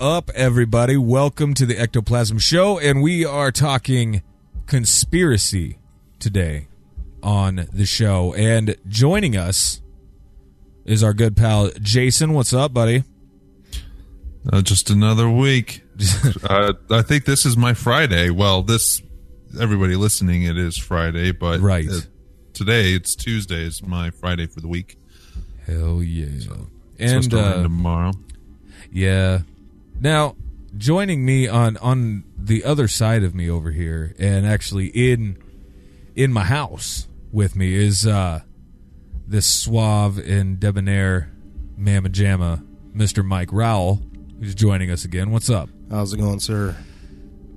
Up, everybody? Welcome to the Ectoplasm Show, and we are talking conspiracy today on the show. And joining us is our good pal Jason. What's up, buddy? Uh, just another week. uh, I think this is my Friday. Well, this everybody listening, it is Friday, but Right. uh, today it's Tuesday. It's my Friday for the week. Hell yeah! supposed and uh, tomorrow. Yeah. Now, joining me on on the other side of me over here, and actually in in my house with me is uh this suave and debonair mamma jamma, Mister Mike Rowell, who's joining us again. What's up? How's it going, sir?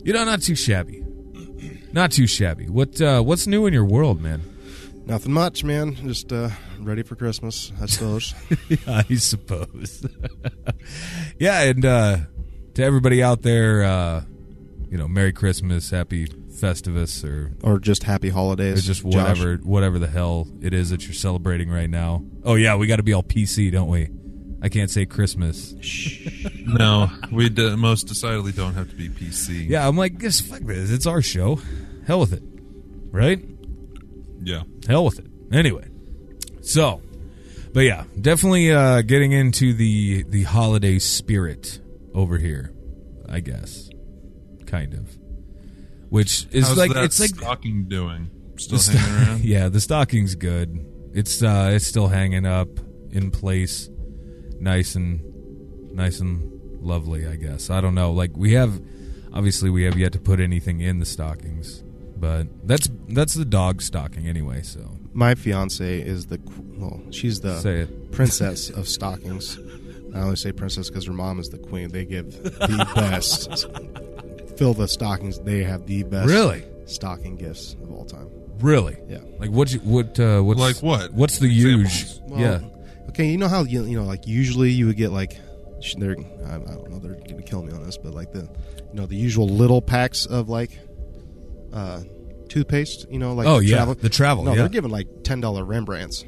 You know, not too shabby. Not too shabby. What uh, what's new in your world, man? Nothing much, man. Just uh, ready for Christmas, I suppose. I suppose. yeah, and uh, to everybody out there, uh, you know, Merry Christmas, Happy Festivus, or, or just happy holidays. or just Josh. whatever, whatever the hell it is that you're celebrating right now. Oh yeah, we got to be all PC, don't we? I can't say Christmas. No, we d- most decidedly don't have to be PC. Yeah, I'm like, just fuck this. It's our show. Hell with it, right? yeah. hell with it. Anyway, so, but yeah, definitely uh, getting into the the holiday spirit over here. I guess, kind of, which is How's like it's like stocking doing? Still sto- hanging around? yeah, the stocking's good. It's uh, it's still hanging up in place, nice and nice and lovely. I guess I don't know. Like we have, obviously, we have yet to put anything in the stockings, but that's that's the dog stocking anyway. So My fiance is the well, she's the say it. princess of stockings. I only say princess because her mom is the queen. They give the best. Fill the stockings. They have the best. Really? Stocking gifts of all time. Really? Yeah. Like what? You, what? Uh, what's Like what? What's the Examples. huge? Well, yeah. Okay, you know how you you know like usually you would get like they're I, I don't know they're gonna kill me on this, but like the you know the usual little packs of like uh toothpaste. You know like Oh, the yeah, travel. the travel, No, yeah. they're giving like ten dollar Rembrandts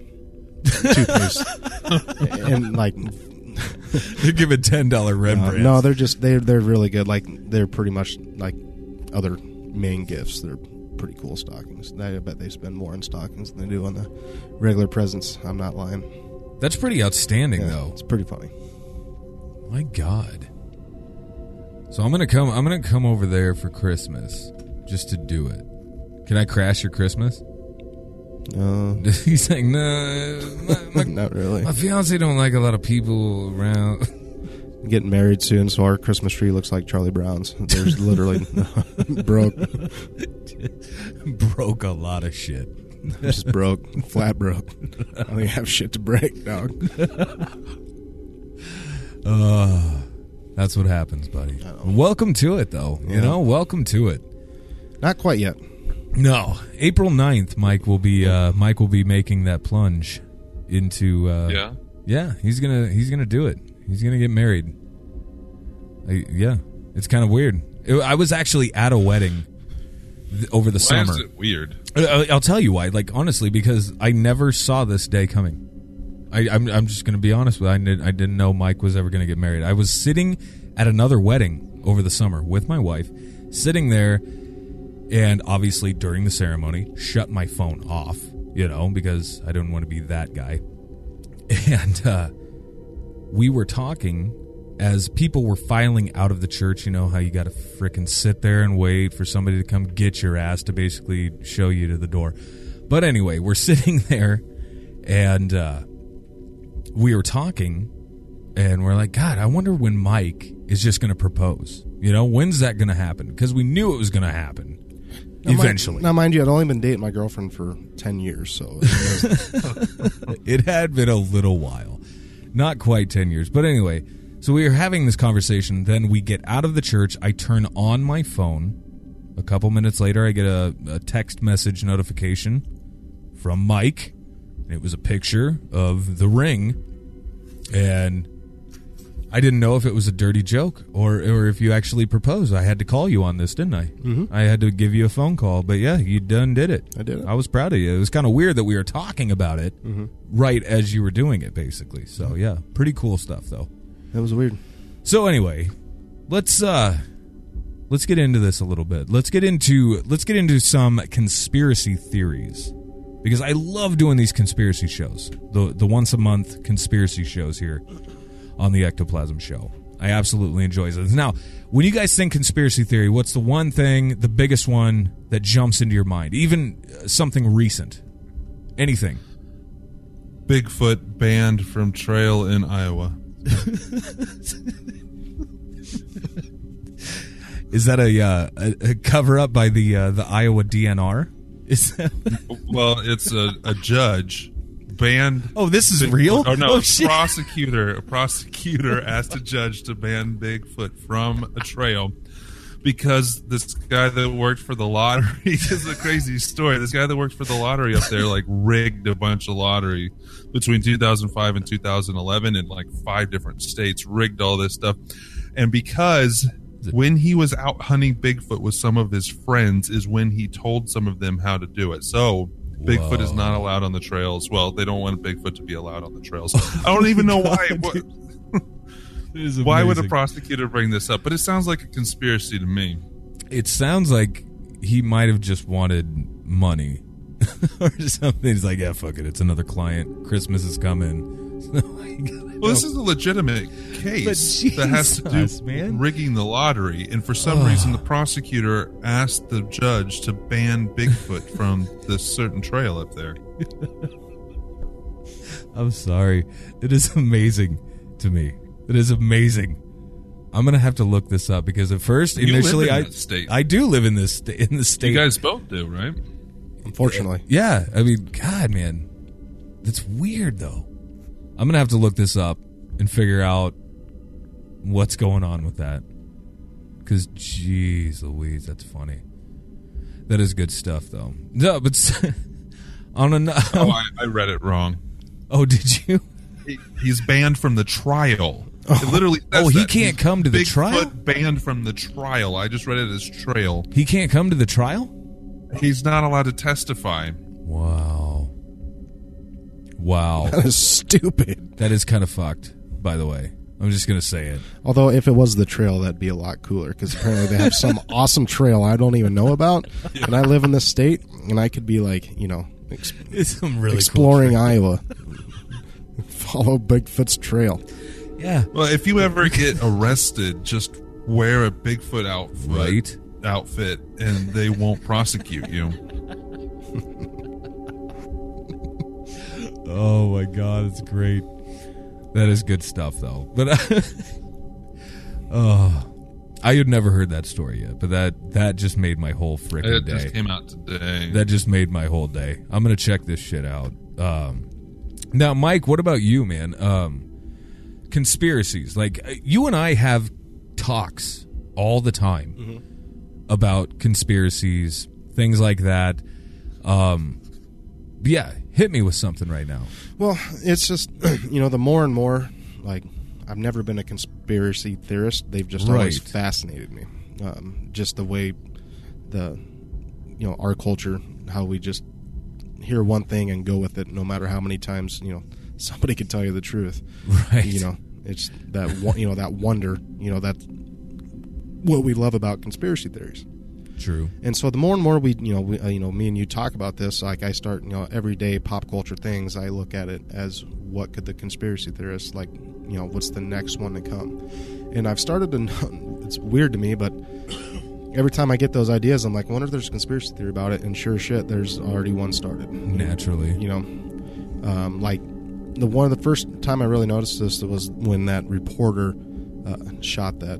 toothpaste and like They're giving ten dollar uh, Rembrandt. no, they're just they're they're really good. Like they're pretty much like other main gifts. They're pretty cool stockings. I bet they spend more on stockings than they do on the regular presents. I'm not lying. That's pretty outstanding, Yeah, though. it's pretty funny. My God. So I'm gonna come. I'm gonna come over there for Christmas, just to do it. Can I crash your Christmas? No. He's like, no. My, my, not really. my fiance don't like a lot of people around. Getting married soon, so our Christmas tree looks like Charlie Brown's. There's literally broke, Broke a lot of shit. just broke, flat broke. I don't even have shit to break, dog. Uh, that's what happens, buddy. Welcome to it, though. You know, welcome to it. Not quite yet. No, April 9th, Mike will be uh, Mike will be making that plunge into uh, Yeah. yeah he's gonna he's gonna do it. He's gonna get married. I, yeah. It's kind of weird. It- I was actually at a wedding th- over the Why summer. weird? I- I'll tell you why like honestly because I never saw this day coming. I, I'm I'm just gonna be honest with you. I didn't I didn't know Mike was ever gonna get married. I was sitting at another wedding over the summer with my wife sitting there and obviously during the ceremony shut my phone off you know because i didn't want to be that guy. And uh, we were talking as people were filing out of the church you know how you got to frickin' sit there and wait for somebody to come get your ass to basically show you to the door. But anyway we're sitting there and uh, we were talking and we're like god i wonder when mike is just to propose. You know when's that to happen? Because we knew it was to happen Now, mind- eventually now, mind you, I'd only been dating my girlfriend for ten years, so it had been a little while. Not quite 10 years. But anyway, so we are having this conversation. Then we get out of the church. I turn on my phone. A couple minutes later, I get a, a text message notification from Mike. It was a picture of the ring. And I didn't know if it was a dirty joke or, or if you actually proposed. I had to call you on this, didn't I? Mm-hmm. I had to give you a phone call. But yeah, you done did it. I did it. I was proud of you. It was kind of weird that we were talking about it right as you were doing it, basically. So yeah, pretty cool stuff, though. that was weird. So anyway, let's uh let's get into this a little bit. Let's get into let's get into some conspiracy theories. Because I love doing these conspiracy shows. The the once a month conspiracy shows here on the Ectoplasm show. I absolutely enjoy this. Now, when you guys think conspiracy theory, what's the one thing, the biggest one that jumps into your mind? Even uh, something recent. Anything. Bigfoot banned from trail in Iowa. Is that a uh, a, a cover up by the uh, the Iowa DNR? Is that Well, it's a, a judge banned. Oh, this is Bigfoot- real? Oh no, Oh, a prosecutor. A prosecutor asked a judge to ban Bigfoot from a trail because this guy that worked for the lottery this is a crazy story. This guy that worked for the lottery up there like rigged a bunch of lottery between 2005 and 2011 in like five different states. Rigged all this stuff, and because. When he was out hunting Bigfoot with some of his friends, is when he told some of them how to do it. So Bigfoot is not allowed on the trails. Well, they don't want Bigfoot to be allowed on the trails. I don't even know why. What, why would a prosecutor bring this up? But it sounds like a conspiracy to me. It sounds like he might have just wanted money or something. He's like, yeah, fuck it. It's another client. Christmas is coming. Oh well, this is a legitimate case But that has to Jesus, do man. rigging the lottery, and for some reason, the prosecutor asked the judge to ban Bigfoot from this certain trail up there. I'm sorry. It is amazing to me. It is amazing. I'm gonna have to look this up because at first, You live initially, in I state. I do live in this sta- in the state. You guys both do, right? Unfortunately, Yeah, I mean, God, man, that's weird though. I'm gonna have to look this up and figure out what's going on with that. Because, jeez, Louise, that's funny. That is good stuff, though. No, but on an Oh, I, I read it wrong. oh, did you? He- He's banned from the trial. It oh. literally. Oh, he that. can't He's come to the trial? Banned from the trial. I just read it as trail. He can't come to the trial. He's not allowed to testify. Wow. Wow, that is stupid. that is kind of fucked. By the way, I'm just gonna say it. Although if it was the trail, that'd be a lot cooler because apparently they have some awesome trail I don't even know about, and I live in this state, and I could be like, you know, ex- It's some really exploring Iowa, follow Bigfoot's trail. Yeah. Well, if you ever get arrested, just wear a Bigfoot outfit, Right. outfit, and they won't prosecute you. Oh my god, it's great. That is good stuff, though. But oh, I had never heard that story yet. But that that just made my whole freaking It day. just came out today. That just made my whole day. I'm gonna check this shit out. Um, now, Mike, what about you, man? Um, conspiracies. Like uh, you and I have talks all the time about conspiracies, things like that. Um, yeah, hit me with something right now. Well, it's just you know the more and more like I've never been a conspiracy theorist. They've just always fascinated me. Um, just the way the you know our culture, how we just hear one thing and go with it, no matter how many times you know somebody could tell you the truth. Right. You know, it's that you know that wonder. You know that's what we love about conspiracy theories. True. And so the more and more we, you know, we, uh, you know, me and you talk about this, like I start, you know, everyday pop culture things, I look at it as what could the conspiracy theorists like, you know, what's the next one to come? And I've started to, it's weird to me, but every time I get those ideas, I'm like, I wonder if there's a conspiracy theory about it. And sure shit, there's already one started. Naturally. You know, um, like the one of the first time I really noticed this was when that reporter uh, shot that,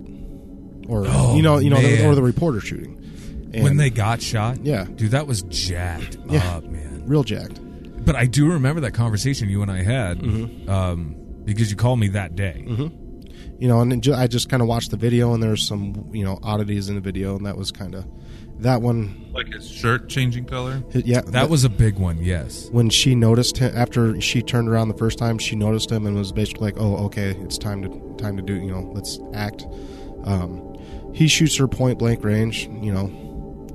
or Oh, you know, you know, the, or the reporter shooting. When they got shot, Yeah. dude, that was jacked Yeah. up, man. real jacked. But I do remember that conversation you and I had Mm-hmm. um, because you called me that day. you know, and ju- I just kind of watched the video, and there's some you know oddities in the video, and that was kind of that one. like his shirt changing color. Yeah, That was a big one, yes. when she noticed him after she turned around the first time. She noticed him and was basically like, "Oh, okay, it's time to time to do you know, let's act." Um, he shoots her point blank range, you know,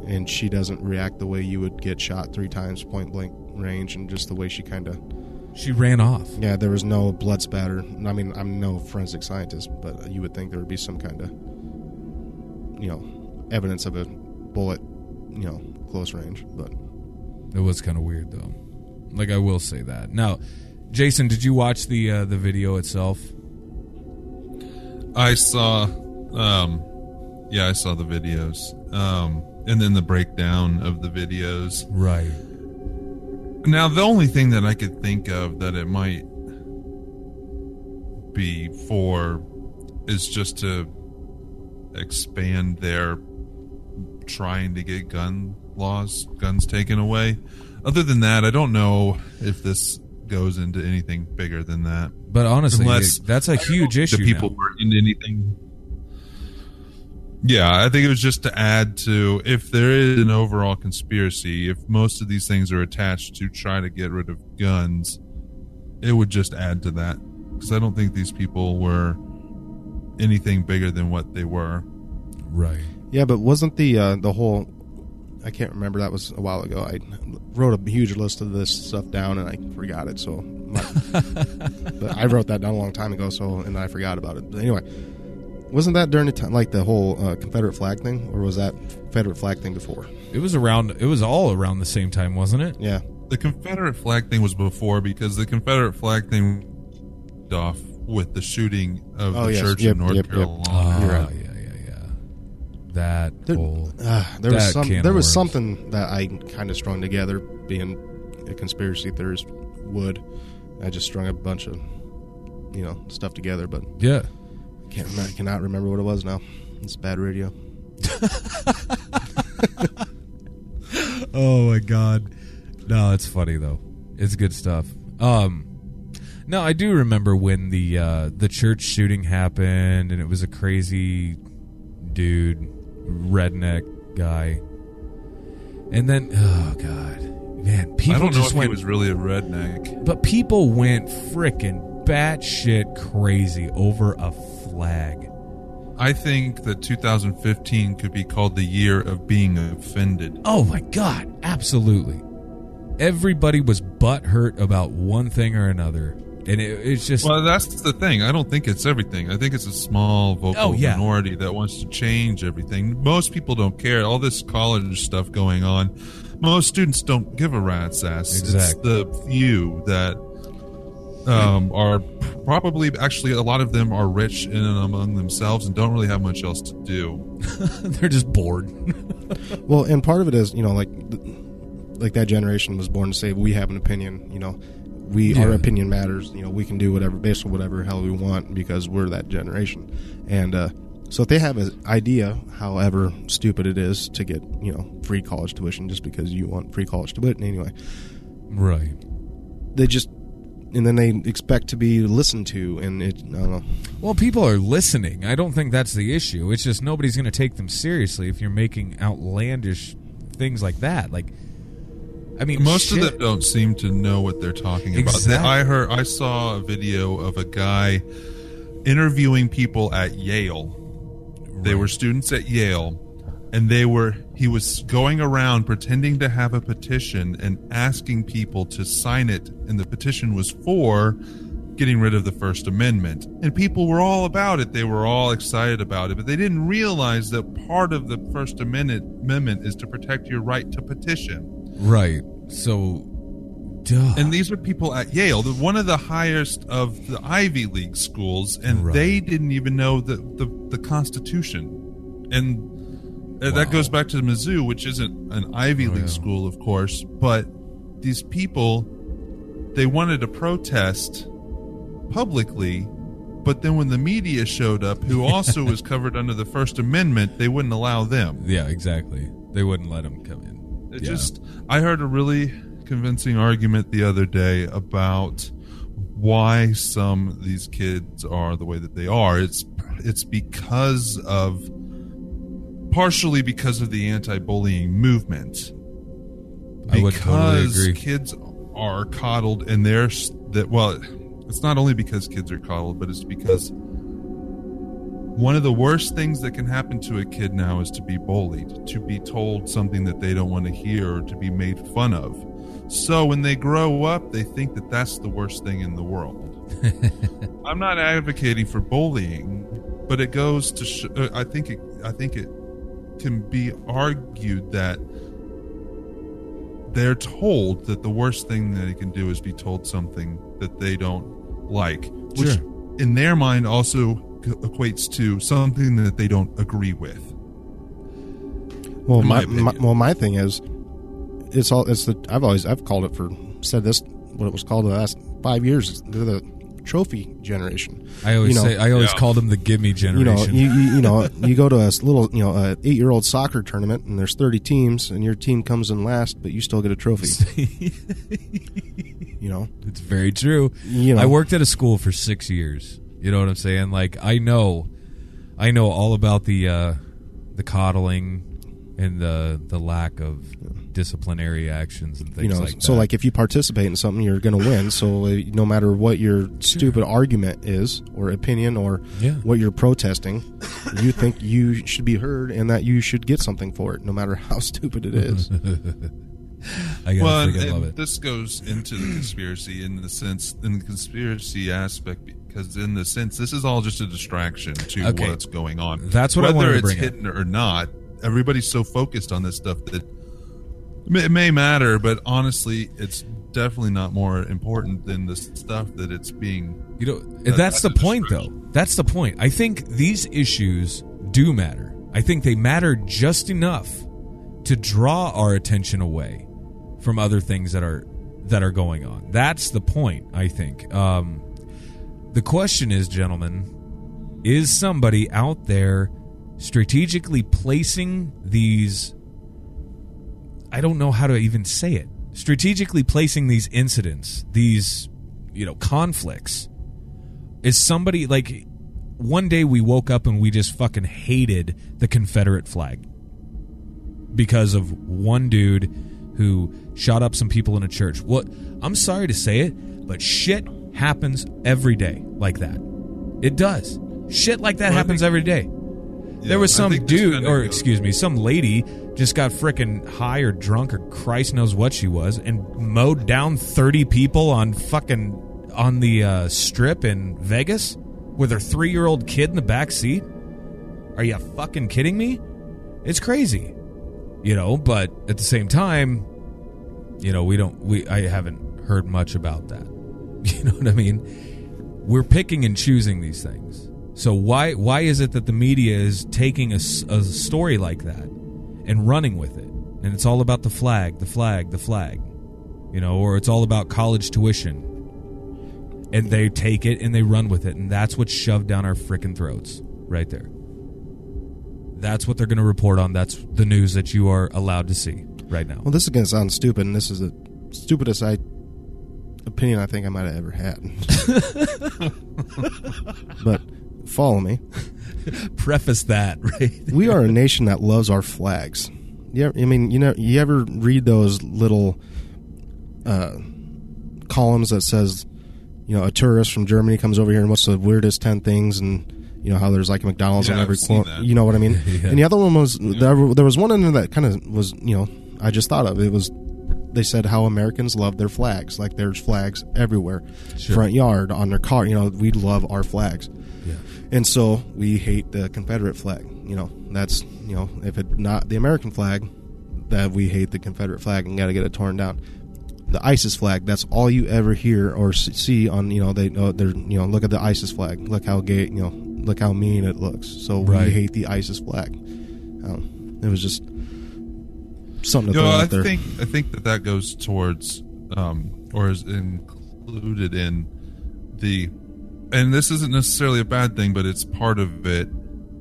and she doesn't react the way you would get shot three times point blank range, and just the way she kind of She ran off. Yeah, there was no blood spatter. I mean, I'm no forensic scientist, but you would think there would be some kind of, you know, evidence of a bullet, you know, close range. But It was kind of weird though. Like I will say that. Now, Jason, did you watch the uh, the video itself? I saw, um, yeah, I saw the videos, um, and then the breakdown of the videos. Right. Now, the only thing that I could think of that it might be for is just to expand their trying to get gun laws, guns taken away. Other than that, I don't know if this goes into anything bigger than that. But honestly, Unless- that's a huge issue. the people now. were into anything. Yeah, I think it was just to add to if there is an overall conspiracy, if most of these things are attached to try to get rid of guns, it would just add to that. Because I don't think these people were anything bigger than what they were. Right. yeah, but wasn't the uh, the whole? I can't remember. That was a while ago. I wrote a huge list of this stuff down and I forgot it. So, my, but I wrote that down a long time ago. So, and I forgot about it. But anyway, wasn't that during the time like the whole uh, Confederate flag thing, or was that Confederate flag thing before? It was around. It was all around the same time, wasn't it? Yeah, The Confederate flag thing was before because the Confederate flag thing off with the shooting of Oh, the yes. church Yep, in North yep, yep. Carolina. Ah, You're right. yeah, yeah, yeah. That There, whole. uh, there was some. There was worms. something that I kind of strung together, being a conspiracy theorist would. I just strung a bunch of, you know, stuff together, but Yeah. Can't I cannot remember what it was now. It's bad radio. Oh my god. No, it's funny though. It's good stuff. Um no, I do remember when the uh the church shooting happened and it was a crazy dude, redneck guy. And then oh god. Man, people I don't know just if went he was really a redneck. but people went frickin' batshit crazy over a flag. I think that 2015 could be called the year of being offended. Oh my god, absolutely. Everybody was butthurt about one thing or another. And it, it's just Well, that's the thing. I don't think it's everything. I think it's a small vocal Oh, yeah. minority that wants to change everything. Most people don't care. All this college stuff going on, most students don't give a rat's ass. It's Exactly. the few that um, are probably actually a lot of them are rich in and among themselves and don't really have much else to do. they're just bored. Well, and part of it is, you know, like like that generation was born to say we have an opinion. You know, we our opinion matters. You know, we can do whatever, basically whatever hell we want because we're that generation. And uh, so if they have an idea, however stupid it is, to get you know free college tuition just because you want free college tuition anyway, right. they just and then they expect to be listened to, and it I don't know. Well, people are listening. I don't think that's the issue. It's just nobody's going to take them seriously if you're making outlandish things like that. Like, I mean, Most shit. of them don't seem to know what they're talking about. Exactly. I heard, I saw a video of a guy interviewing people at Yale. They were students at Yale, and they were he was going around pretending to have a petition and asking people to sign it, and the petition was for getting rid of the First Amendment. And people were all about it. They were all excited about it, but they didn't realize that part of the First Amendment, Amendment is to protect your right to petition. right. So, duh. And these are people at Yale, the, one of the highest of the Ivy League schools, and Right. they didn't even know the, the, the Constitution. And uh, that goes back to Mizzou, which isn't an Ivy Oh, League yeah. school, of course, but these people, they wanted to protest publicly, but then when the media showed up, who also was covered under the First Amendment, they wouldn't allow them. yeah, exactly. They wouldn't let them come in. It Yeah. just I heard a really convincing argument the other day about why some of these kids are the way that they are. It's it's because of partially because of the anti-bullying movement. I would totally Because agree. kids are coddled and they're that well it's not only because kids are coddled, but it's because one of the worst things that can happen to a kid now is to be bullied, to be told something that they don't want to hear, or to be made fun of. So when they grow up, they think that that's the worst thing in the world. I'm not advocating for bullying, but it goes to. Sh- uh, I think it. I think it can be argued that they're told that the worst thing that they can do is be told something that they don't like, which Sure. in their mind also equates to something that they don't agree with. Well, my my, my well, my thing is, it's all it's the I've always I've called it for said this what it was called the last five years. The trophy generation. I always You know, say I always Yeah. called them the gimme You know, generation. you, you, you know, you go to a little, you know, a eight year old soccer tournament, and there's 30 teams, and your team comes in last, but you still get a trophy. you know, it's very true. you know, I worked at a school for six years. You know what I'm saying? Like I know, I know all about the uh, the coddling and the the lack of disciplinary actions and things you know, like that. so like if you participate in something, you're going to win. So uh, no matter what your stupid argument is, or opinion, or Yeah. what you're protesting, you think you should be heard and that you should get something for it, no matter how stupid it is. I gotta well, and, freaking love and it. this goes into the conspiracy in the sense, in the conspiracy aspect, because in the sense, this is all just a distraction to Okay. what's going on. That's what I Whether wanted to it's bring up. hidden or not, everybody's so focused on this stuff that it may matter, but honestly, it's definitely not more important than the stuff that it's being. You know, That- that's the point, though. That's the point. I think these issues do matter. I think they matter just enough to draw our attention away from other things that are that are going on. That's the point. I think. Um, the question is, gentlemen, is somebody out there strategically placing these? I don't know how to even say it. Strategically placing these incidents, these you know conflicts is somebody like one day we woke up and we just fucking hated the confederate flag because of one dude who shot up some people in a church. What i'm sorry to say it but shit happens every day like that. It does. Shit like that Well, happens every day Yeah, there was some dude, or excuse me, some lady just got frickin' high or drunk or Christ knows what she was, and mowed down thirty people on fucking on the uh, strip in Vegas with her three year old kid in the back seat. Are you fucking kidding me? It's crazy, you know. But at the same time, you know, we don't. We I haven't heard much about that. You know what I mean? we're picking and choosing these things. So why why is it that the media is taking a, a story like that and running with it? And it's all about the flag, the flag, the flag. You know, or it's all about college tuition. And they take it and they run with it, and that's what's shoved down our frickin' throats right there. That's what they're going to report on. That's the news that you are allowed to see right now. Well, this is going to sound stupid, and this is the stupidest I opinion I think I might have ever had. but follow me. Preface that, right? We are a nation that loves our flags. Yeah, I mean, you know, you ever read those little uh, columns that says, you know, a tourist from Germany comes over here and what's the weirdest ten things, and you know how there's like McDonald's Yeah, on every corner. You know what I mean? Yeah. And the other one was there, there was one in there that kind of was, you know, I just thought of it was. They said how Americans love their flags. Like there's flags everywhere, Sure. front yard, on their car. You know, we love our flags. Yeah. And so we hate the Confederate flag. You know, that's you know, if it's not the American flag, that we hate the Confederate flag and got to get it torn down. The ISIS flag, that's all you ever hear or see on you know they uh, they're you know look at the ISIS flag, look how gay you know look how mean it looks. So Right. we hate the ISIS flag. Um, it was just something to You know, I there. think I think that that goes towards, um, or is included in the, and this isn't necessarily a bad thing, but it's part of it.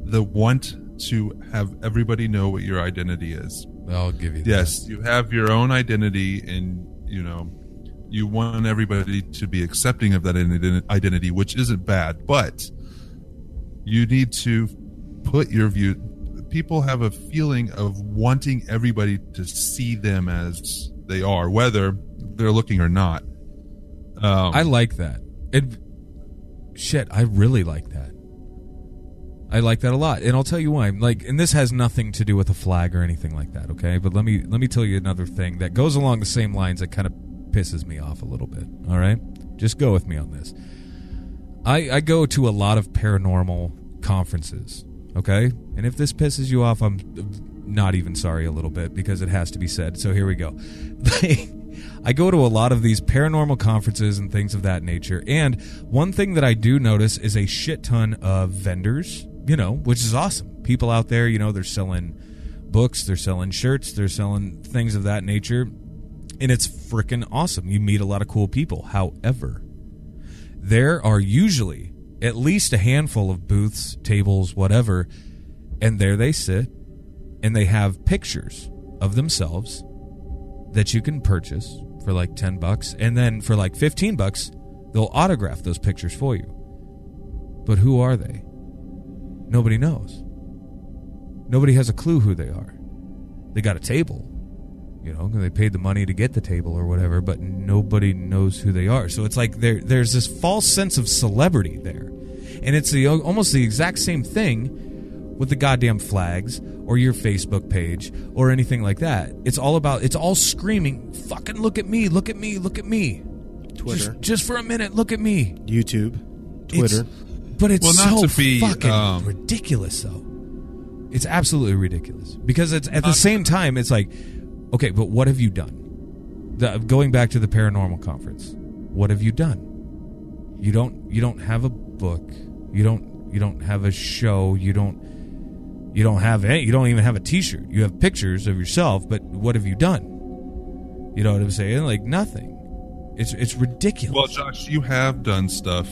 The want to have everybody know what your identity is. I'll give you that. Yes, you have your own identity, and you know, you want everybody to be accepting of that identity, which isn't bad, but you need to put your view. People have a feeling of wanting everybody to see them as they are, whether they're looking or not. Um, I like that. It, shit, I really like that. I like that a lot, and I'll tell you why. Like, and this has nothing to do with a flag or anything like that. Okay, but let me let me tell you another thing that goes along the same lines that kind of pisses me off a little bit. All right, just go with me on this. I I go to a lot of paranormal conferences. Okay, and if this pisses you off, I'm not even sorry a little bit because it has to be said. So here we go. I go to a lot of these paranormal conferences and things of that nature. And one thing that I do notice is a shit ton of vendors, you know, which is awesome. People out there, you know, they're selling books, they're selling shirts, they're selling things of that nature. And it's freaking awesome. You meet a lot of cool people. However, there are usually at least a handful of booths, tables, whatever, and there they sit and they have pictures of themselves that you can purchase for like 10 bucks and then for like 15 bucks they'll autograph those pictures for you. But who are they? Nobody knows. Nobody has a clue who they are. They got a table you know they paid the money to get the table or whatever but nobody knows who they are. So it's like there there's this false sense of celebrity there. And it's the almost the exact same thing with the goddamn flags or your Facebook page or anything like that. It's all about it's all screaming, fucking look at me, look at me, look at me. Twitter, Just, just for a minute, look at me. YouTube, Twitter. It's- but it's Well, not so to be, fucking um, ridiculous though. It's absolutely ridiculous because it's at the Not- same time it's like, okay, but what have you done? The, going back to the paranormal conference, what have you done? You don't you don't have a book. You don't you don't have a show. You don't you don't have any. You don't even have a T-shirt. You have pictures of yourself, but what have you done? You know what I'm saying? Like nothing. It's it's ridiculous. Well, Josh, you have done stuff.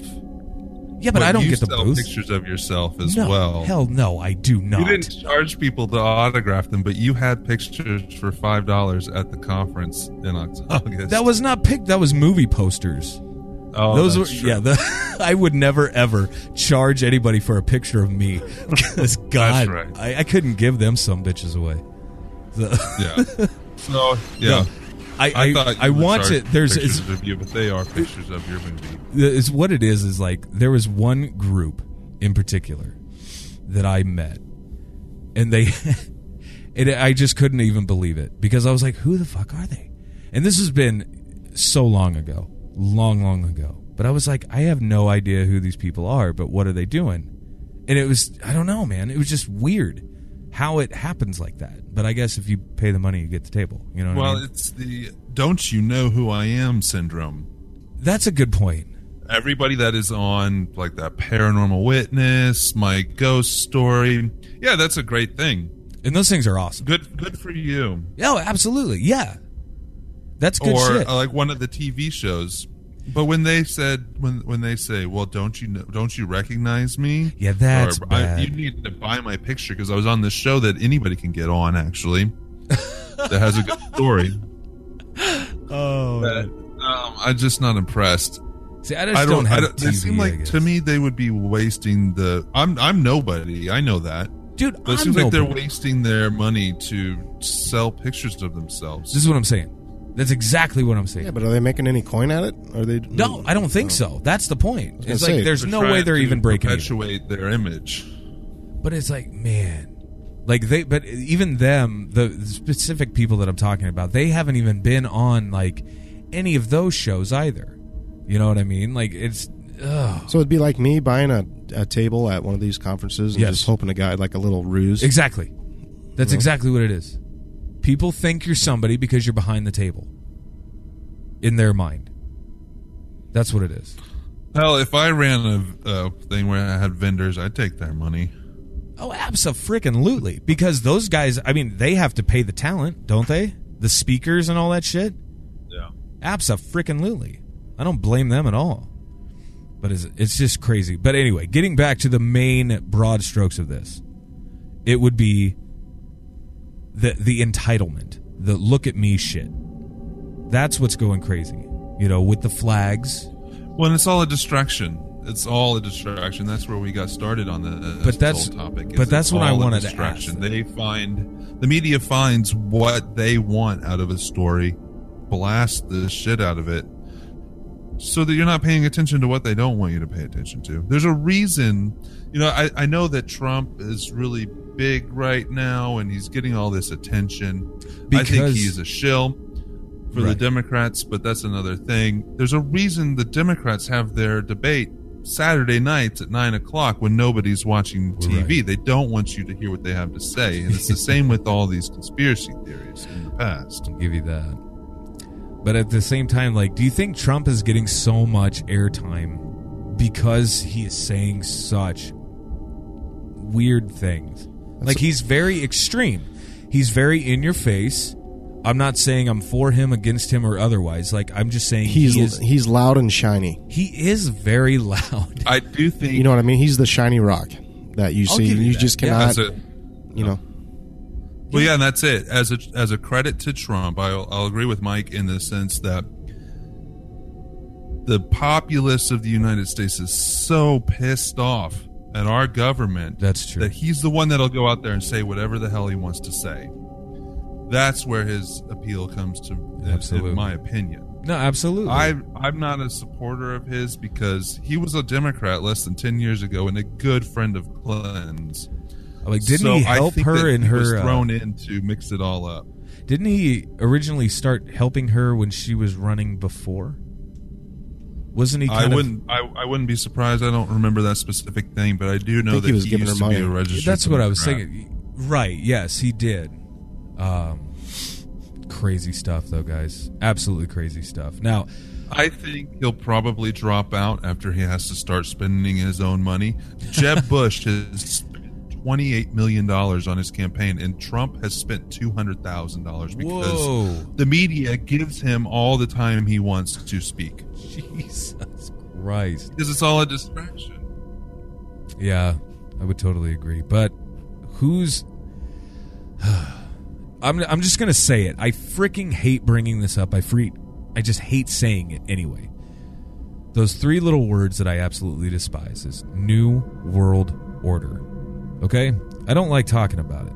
yeah, but, I don't get the booth. pictures of yourself as no, well. hell no, I do not. You didn't charge people to autograph them, but you had pictures for five dollars at the conference in August. That was not picked. That was movie posters. Oh, Those were true. yeah. The, I would never ever charge anybody for a picture of me because God, right. I, I couldn't give them some bitches away. The- yeah. So yeah, No, I I, thought I want it. There's pictures of you, but they are pictures of your movie. is what it is is like there was one group in particular that I met, and they, it, I just couldn't even believe it because I was like, who the fuck are they? And this has been so long ago, long, long ago. But I was like, I have no idea who these people are, but what are they doing? And it was, I don't know, man. It was just weird how it happens like that. But I guess if you pay the money, you get the table. You know what I Well, mean? it's the "Don't you know who I am?" syndrome. That's a good point. Everybody that is on like that paranormal witness, my ghost story, yeah, that's a great thing. And those things are awesome. Good, good for you. Oh, absolutely. Yeah. That's good or shit. uh, like one of the TV shows. But when they said when when they say, "Well, don't you know, don't you recognize me?" Yeah, that's Or, I, bad. you need to buy my picture because I was on this show that anybody can get on actually that has a good story. oh, But, um, I'm just not impressed. see, I just I don't, don't. have I don't TV. they seem like to me they would be wasting the. I'm I'm nobody. I know that. dude. But it I'm seems like they're wasting their money to sell pictures of themselves. This is what I'm saying. That's exactly what I'm saying. Yeah, but are they making any coin at it? Are they? no, I don't think oh. so. That's the point. It's say, like there's no way they're to even breaking even. perpetuate their image. But it's like, man, like they. But even them, the specific people that I'm talking about, they haven't even been on like any of those shows either. You know what I mean? Like it's. Ugh. So it'd be like me buying a, a table at one of these conferences and Yes. just hoping a guy like a little ruse. Exactly. That's exactly what it is. People think you're somebody because you're behind the table. In their mind. That's what it is. Hell, if I ran a, a thing where I had vendors, I'd take their money. Oh, absolutely. Because those guys, I mean, they have to pay the talent, don't they? The speakers and all that shit. Yeah. Absolutely. I don't blame them at all. But it's, it's just crazy. But anyway, getting back to the main broad strokes of this, it would be the the entitlement, the look at me shit. That's what's going crazy. You know, with the flags. Well, and it's all a distraction. It's all a distraction. That's where we got started on the uh, But that's- whole topic. but that's what I wanted to distraction. ask. They find the media finds what they want out of a story, blast the shit out of it, so that you're not paying attention to what they don't want you to pay attention to. There's a reason, you know, I, I know that Trump is really big right now and he's getting all this attention. I think he's a shill for the Democrats, but that's another thing. There's a reason the Democrats have their debate Saturday nights at nine o'clock when nobody's watching TV. Right. They don't want you to hear what they have to say. And it's the same with all these conspiracy theories in the past. I'll give you that. But at the same time, like, do you think Trump is getting so much airtime because he is saying such weird things? like, he's very extreme. He's very in your face. I'm not saying I'm for him, against him, or otherwise. Like, I'm just saying He's he is, he's loud and shiny. he is very loud. I do think You know what I mean? He's the shiny rock that you I'll see. you You just cannot. as a you know. Well, yeah, and that's it. As a as a credit to Trump, I'll, I'll agree with Mike in the sense that the populace of the United States is so pissed off at our government That's true. that he's the one that'll go out there and say whatever the hell he wants to say. That's where his appeal comes to, in- Absolutely. in my opinion. No, absolutely. I I'm not a supporter of his because he was a Democrat less than ten years ago and a good friend of Clinton's. like, didn't So he help her in he was her? uh, thrown in to mix it all up. Didn't he originally start helping her when she was running before? Wasn't he? I wouldn't. Of, I, I wouldn't be surprised. I don't remember that specific thing, but I do know I that he was he giving used her money. Be a registered That's what I was thinking. Right? Yes, he did. Um, crazy stuff, though, guys. Absolutely crazy stuff. Now, I think he'll probably drop out after he has to start spending his own money. Jeb Bush, his $28 million on his campaign, and Trump has spent $200,000 because Whoa. the media gives him all the time he wants to speak. Jesus Christ. Because it's all a distraction. Yeah, I would totally agree. But who's. I'm, I'm just going to say it. I freaking hate bringing this up. I free, I just hate saying it anyway. Those three little words that I absolutely despise is New World Order. Okay? I don't like talking about it.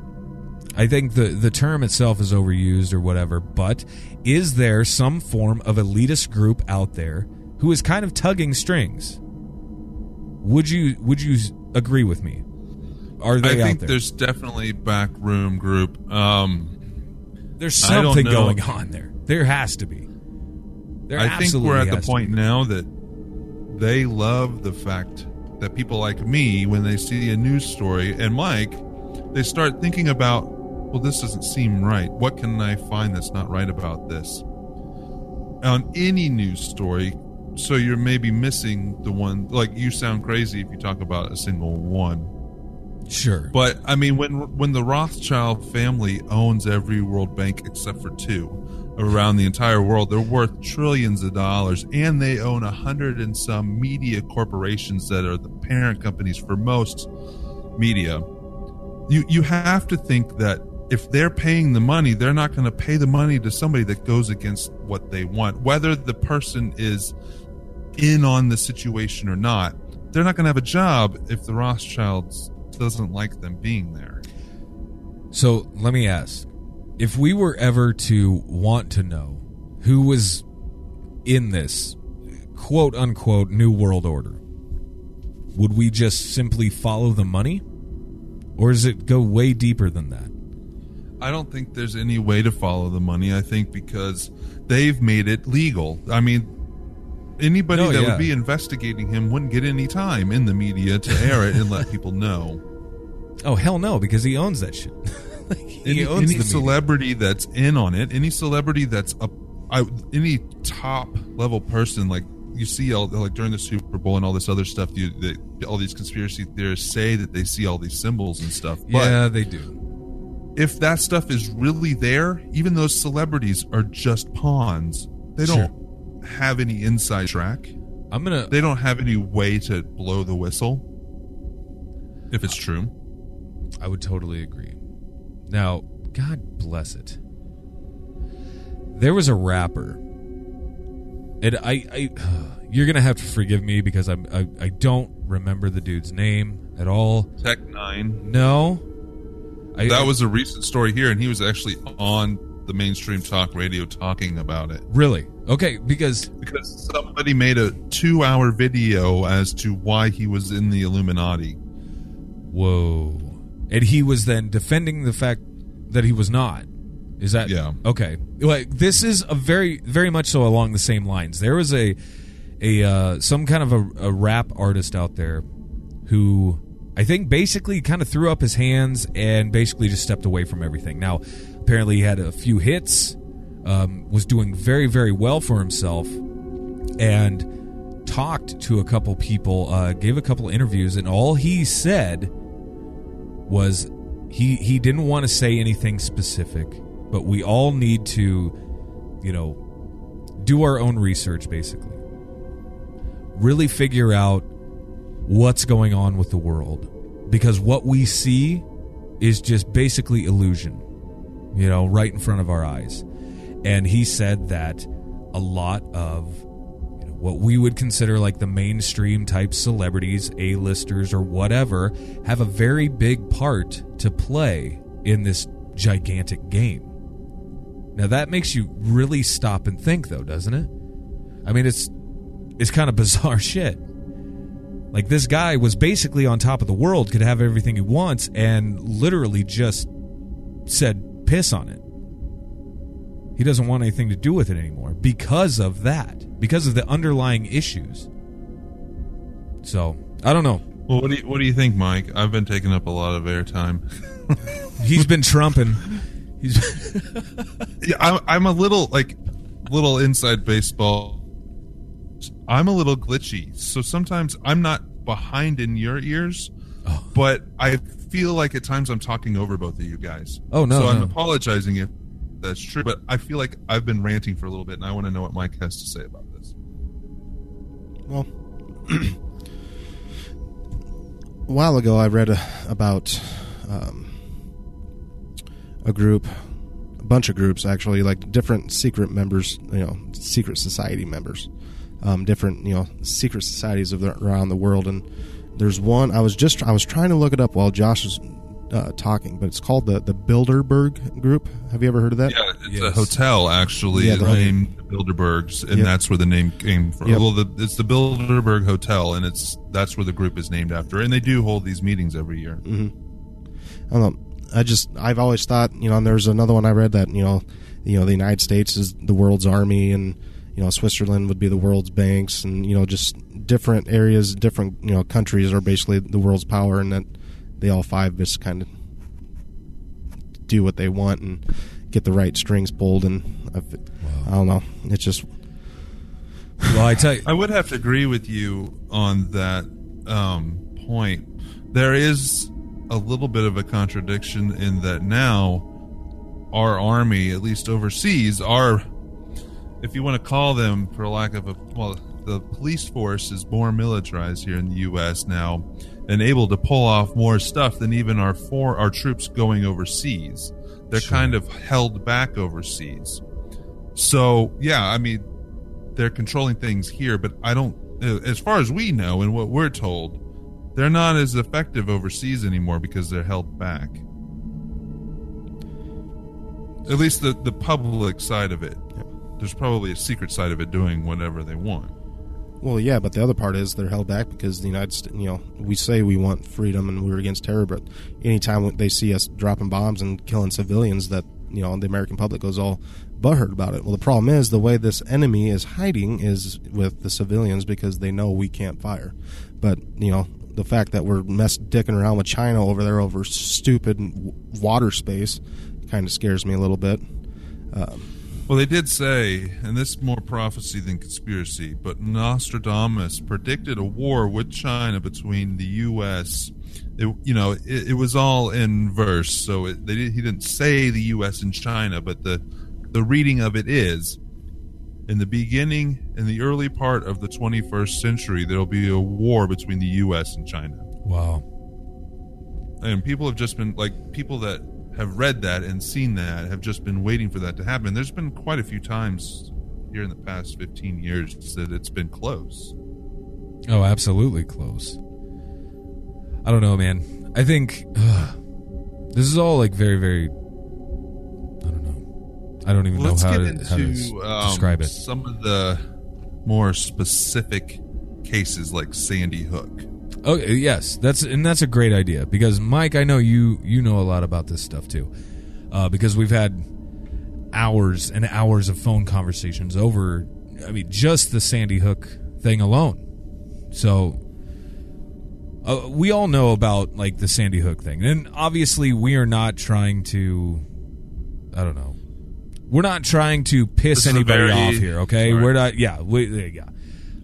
I think the, the term itself is overused or whatever, but is there some form of elitist group out there who is kind of tugging strings? Would you would you agree with me? Are they I think there? there's definitely backroom group. Um, There's something going on there. There has to be. There I think we're at the point now that they love the fact that people like me, when they see a news story, and Mike, they start thinking about, well, this doesn't seem right. What can I find that's not right about this? On any news story, so you're maybe missing the one, like you sound crazy if you talk about a single one. Sure. But I mean, when when the Rothschild family owns every world bank except for two around the entire world, they're worth trillions of dollars, and they own a hundred and some media corporations that are the parent companies for most media. You you have to think that if they're paying the money, they're not going to pay the money to somebody that goes against what they want, whether the person is in on the situation or not. They're not going to have a job if the Rothschilds doesn't like them being there. So let me ask: If we were ever to want to know who was in this quote unquote new world order, would we just simply follow the money, or does it go way deeper than that? I don't think there's any way to follow the money. I think because they've made it legal. I mean, anybody No, that yeah. would be investigating him wouldn't get any time in the media to air it and let people know. Oh hell no, because he owns that shit. Like, he Any, owns any the media. celebrity that's in on it, any celebrity that's a, I, any top level person, like you see all like during the Super Bowl and all this other stuff, you, that all these conspiracy theorists say that they see all these symbols and stuff. But Yeah, they do. if that stuff is really there, even those celebrities are just pawns. They don't have any inside track. I'm gonna. They don't have any way to blow the whistle. If it's true. I would totally agree. Now, God bless it. There was a rapper, and I, I you're gonna have to forgive me because I'm, I, I don't remember the dude's name at all. Tech N9ne. No, I, That was a recent story here, and he was actually on the mainstream talk radio talking about it Really? Okay, because because somebody made a two-hour video as to why he was in the Illuminati. whoa, and he was then defending the fact that he was not. Is that Yeah. Okay, like this is a very, very much so along the same lines. There was a, a uh, some kind of a, a rap artist out there who I think basically kind of threw up his hands and basically just stepped away from everything. Now, apparently, he had a few hits, um, was doing very, very well for himself, and talked to a couple people, uh, gave a couple interviews, and all he said was he he didn't want to say anything specific, but we all need to, you know, do our own research, basically, really figure out what's going on with the world. Because what we see is just basically illusion you know right in front of our eyes. And he said that a lot of what we would consider like the mainstream type celebrities a-listers or whatever have a very big part to play in this gigantic game. Now that makes you really stop and think though doesn't it? I mean it's it's kind of bizarre shit. Like this guy was basically on top of the world, could have everything he wants, and literally just said piss on it. He doesn't want anything to do with it anymore because of that, because of the underlying issues. So I don't know. Well, what do you, what do you think, Mike? I've been taking up a lot of airtime. He's been trumping. He's yeah, I'm, I'm a little like little inside baseball. I'm a little glitchy, so sometimes I'm not behind in your ears, Oh. but I feel like at times I'm talking over both of you guys. Oh, no, So I'm apologizing if that's true, but I feel like I've been ranting for a little bit, and I want to know what Mike has to say about this. Well, a while ago, I read a, about um, a group, a bunch of groups actually, like different secret members, you know, secret society members, um, different you know secret societies of the, around the world. And there's one I was just I was trying to look it up while Josh was uh, talking, but it's called the the Bilderberg Group. Have you ever heard of that? Yeah, it's a hotel actually Yeah, the- named Bilderbergs, and Yep. that's where the name came from. Yep. Well, the, it's the Bilderberg Hotel, and it's that's where the group is named after. And they do hold these meetings every year. I don't know. I just I've always thought you know. And there's another one I read that you know, you know, the United States is the world's army, and you know, Switzerland would be the world's banks, and you know, just different areas, different you know, countries are basically the world's power, and that they all five just kind of do what they want and get the right strings pulled, and I've, I don't know. It's just well, I tell you, I would have to agree with you on that um, point. There is a little bit of a contradiction in that now our army, at least overseas, are, if you want to call them, for lack of a well, the police force is more militarized here in the U.S. now, and able to pull off more stuff than even our for our troops going overseas. They're Sure. kind of held back overseas. So yeah, I mean, they're controlling things here, but I don't. As far as we know and what we're told, they're not as effective overseas anymore because they're held back. At least the the public side of it. There's probably a secret side of it doing whatever they want. Well, yeah, but the other part is they're held back because the United States, you know, we say we want freedom and we're against terror, but anytime they see us dropping bombs and killing civilians, that you know the American public goes all butthurt about it. Well, the problem is the way this enemy is hiding is with the civilians because they know we can't fire. But you know, the fact that we're mess dicking around with China over there over stupid water space kind of scares me a little bit. Um, Well, they did say, and this is more prophecy than conspiracy, but Nostradamus predicted a war with China between the U.S. It, you know, it, it was all in verse, so it, they did, he didn't say the U.S. and China, but the the reading of it is, in the beginning, in the early part of the 21st century, there will be a war between the U.S. and China. wow, And people have just been like people that have read that and seen that have just been waiting for that to happen. There's been quite a few times here in the past 15 years that it's been close. oh, absolutely close. I don't know, man. I think ugh, this is all like very, very. I don't know. I don't even know how to, into how to um, describe it. some of the more specific cases like Sandy Hook. Oh yes, that's and that's a great idea because Mike, I know you you know a lot about this stuff too, uh, because we've had hours and hours of phone conversations over. I mean, just the Sandy Hook thing alone. So uh, we all know about like the Sandy Hook thing, and obviously we are not trying to. I don't know. We're not trying to piss This anybody very- off here, okay? Right. We're not. Yeah, we, yeah.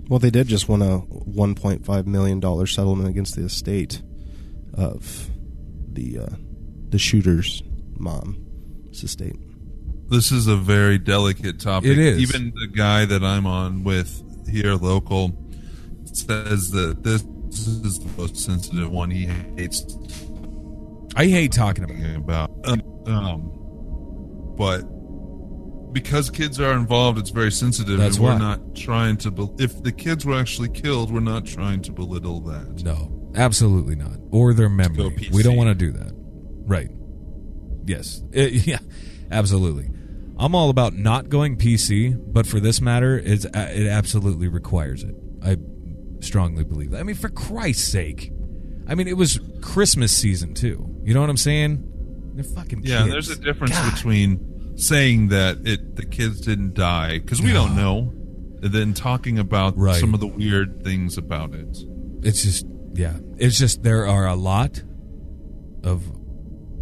Well, they did just win a 1.5 million dollar settlement against the estate of the uh, the shooter's mom's estate. This is a very delicate topic. It is. Even the guy that I'm on with here local says that this is the most sensitive one he hates I hate talking about. about. Um, um, but because kids are involved, it's very sensitive, That's and we're why. not trying to. Be- if the kids were actually killed, we're not trying to belittle that. No, absolutely not. Or their memory. We don't want to do that. Right. Yes. It- yeah. Absolutely. I'm all about not going PC, but for this matter, it's uh, it absolutely requires it. I strongly believe that. I mean, for Christ's sake. I mean, it was Christmas season too. You know what I'm saying? They're fucking Yeah, kids. there's a difference God. between saying that it the kids didn't die because we don't know, and then talking about Right. some of the weird things about it. It's just yeah. It's just there are a lot of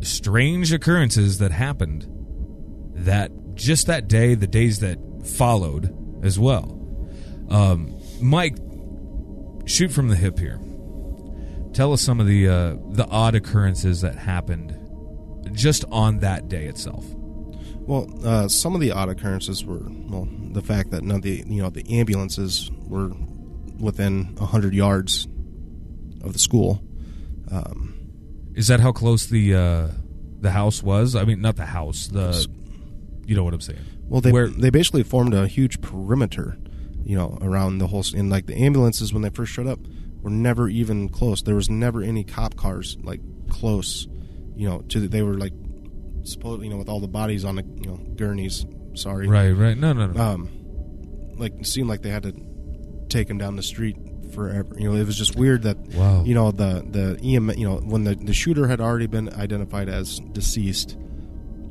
strange occurrences that happened that just that day, the days that followed as well. Um, Mike, shoot from the hip here. Tell us some of the uh, the odd occurrences that happened just on that day itself. Well, uh, some of the odd occurrences were well the fact that none of the you know the ambulances were within hundred yards of the school. Um, Is that how close the uh, the house was? I mean, not the house. The you know what I'm saying. Well, they Where- they basically formed a huge perimeter, you know, around the whole. And like the ambulances when they first showed up, were never even close. There was never any cop cars like close, you know. To the, they were like, supposed, you know, with all the bodies on the you know gurneys. Sorry, Right, right. No, no, no. Um, like it seemed like they had to take him down the street forever. You know, it was just weird that Wow. you know the the EM, you know, when the the shooter had already been identified as deceased.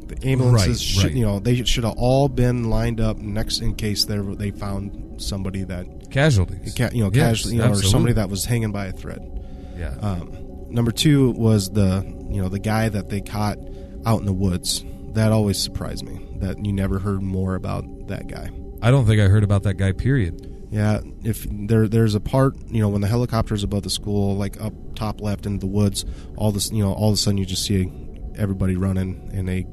The ambulances, Right, should, right. you know, they should have all been lined up next in case they they found somebody that, Casualties. ca- you know, Yes, casually, you know, or somebody that was hanging by a thread. Yeah. Um, number two was the you know the guy that they caught out in the woods. That always surprised me that you never heard more about that guy. I don't think I heard about that guy. Period. Yeah, if there there's a part, you know, when the helicopter's above the school, like up top left into the woods, all this, you know, all of a sudden you just see everybody running, and they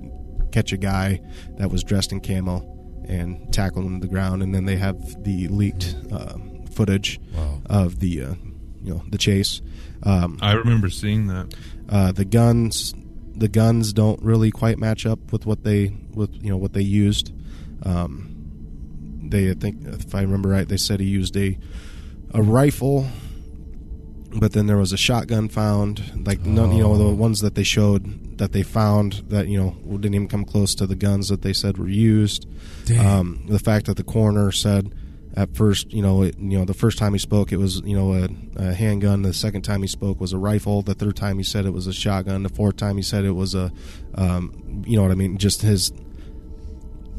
catch a guy that was dressed in camo and tackle him to the ground, and then they have the leaked uh, footage Wow. of the, uh, you know, the chase. Um, I remember seeing that. uh, the guns, the guns don't really quite match up with what they with you know what they used. Um, they I think if I remember right, they said he used a a rifle, but then there was a shotgun found. Like none, you know, the Oh. ones that they showed that they found that you know didn't even come close to the guns that they said were used. Um, the fact that the coroner said at first, you know, it, you know, the first time he spoke, it was you know a, a handgun. The second time he spoke was a rifle. The third time he said it was a shotgun. The fourth time he said it was a, um, you know what I mean? Just his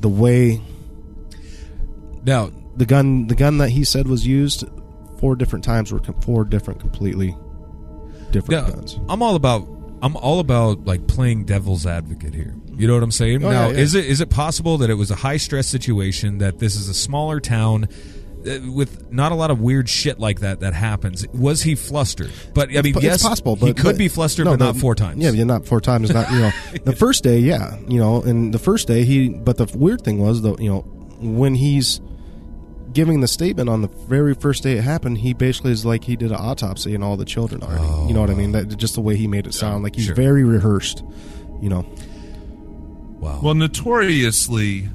the way now, the gun the gun that he said was used four different times were com- four different completely different now, guns. I'm all about. I'm all about like playing devil's advocate here. You know what I'm saying? Oh, now, yeah, yeah. is it is it possible that it was a high stress situation? That this is a smaller town uh, with not a lot of weird shit like that that happens? Was he flustered? But I mean, It's yes, possible. he could but- be flustered, no, but not the- four times. Yeah, yeah, not four times. Not you know, the first day, yeah, you know, and the first day he. But the weird thing was, though, you know, when he's giving the statement on the very first day it happened, he basically is like he did an autopsy on all the children already. Oh, you know what I mean? That just the way he made it sound, like he's sure. very rehearsed. You know, Wow. Well, notoriously,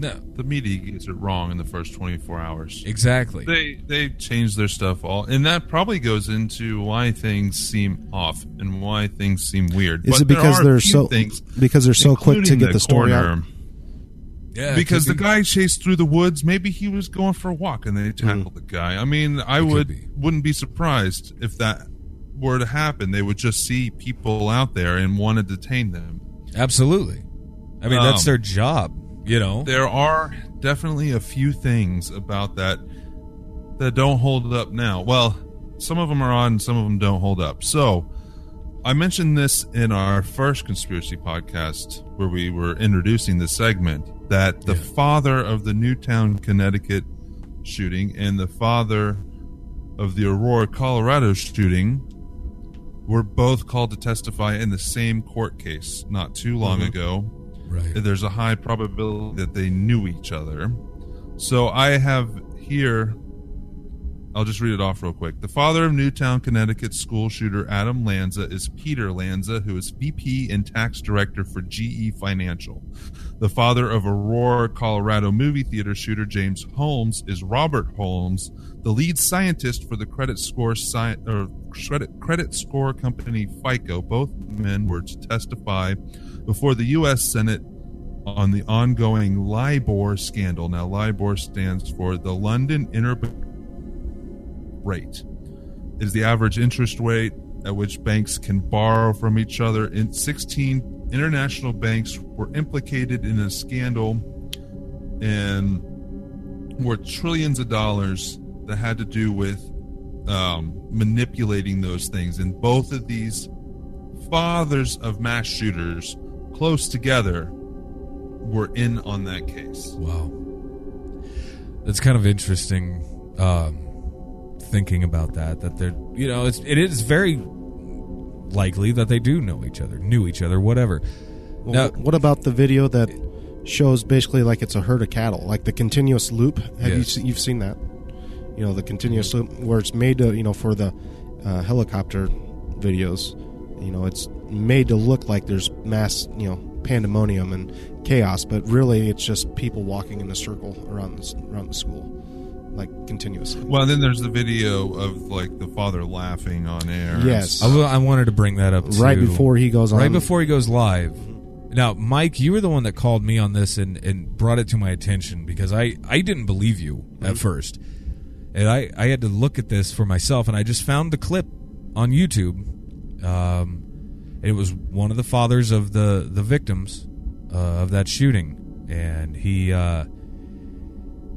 no, the media gets it wrong in the first 24 hours. exactly. They they change their stuff all, and that probably goes into why things seem off and why things seem weird. is But it because there are they're so things, because they're so quick to get the, story coroner, out? Yeah, because the be. guy chased through the woods. Maybe he was going for a walk and they tackled the guy. I mean, I It would be. wouldn't be surprised if that were to happen. They would just see people out there and want to detain them. Absolutely. I mean, that's Um, their job. You know. There are definitely a few things about that that don't hold up now. Well, some of them are on, some of them don't hold up. So, I mentioned this in our first conspiracy podcast where we were introducing the segment that the Yeah. father of the Newtown, Connecticut shooting and the father of the Aurora, Colorado shooting were both called to testify in the same court case not too long mm-hmm. ago Right. there's a high probability that they knew each other. So I have here, I'll just read it off real quick. The father of Newtown, Connecticut school shooter Adam Lanza is Peter Lanza, who is VP and tax director for GE Financial. The father of Aurora, Colorado movie theater shooter James Holmes is Robert Holmes, the lead scientist for the credit score sci- or credit credit score company FICO. Both men were to testify before the U.S. Senate on the ongoing LIBOR scandal. Now, LIBOR stands for the London Interbank Rate. It is the average interest rate at which banks can borrow from each other. In 16 international banks were implicated in a scandal and were trillions of dollars that had to do with um, manipulating those things. And both of these fathers of mass shooters close together were in on that case. Wow. That's kind of interesting um, thinking about that. That they're, you know, it's, it is very likely that they do know each other, knew each other, whatever. Well, Now- what about the video that shows basically like it's a herd of cattle, like the continuous loop? Have you Yes. se- you've seen that? You know, the continuous loop where it's made to you know for the uh, helicopter videos. You know, it's made to look like there's mass you know pandemonium and chaos, but really it's just people walking in a circle around the, around the school, like continuously. Well, then there's the video of like the father laughing on air. Yes. I, wanted to bring that up too. right before he goes on. right before he goes live. Now, Mike, you were the one that called me on this and, and brought it to my attention because I, I didn't believe you at first. And I, I had to look at this for myself, and I just found the clip on YouTube. Um, it was one of the fathers of the, the victims uh, of that shooting. And he, uh,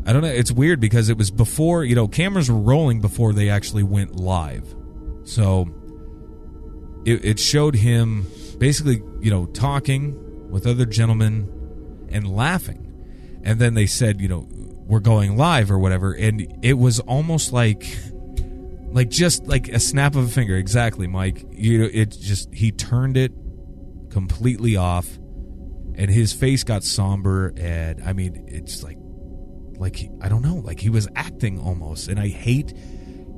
I don't know, it's weird because it was before, you know, cameras were rolling before they actually went live. So it, it showed him basically, you know, talking with other gentlemen and laughing. And then they said, you know, we're going live or whatever. And it was almost like, like just like a snap of a finger. Exactly, Mike. You know, it just, he turned it completely off and his face got somber. And I mean, it's like, like, he, I don't know, like he was acting almost. And I hate,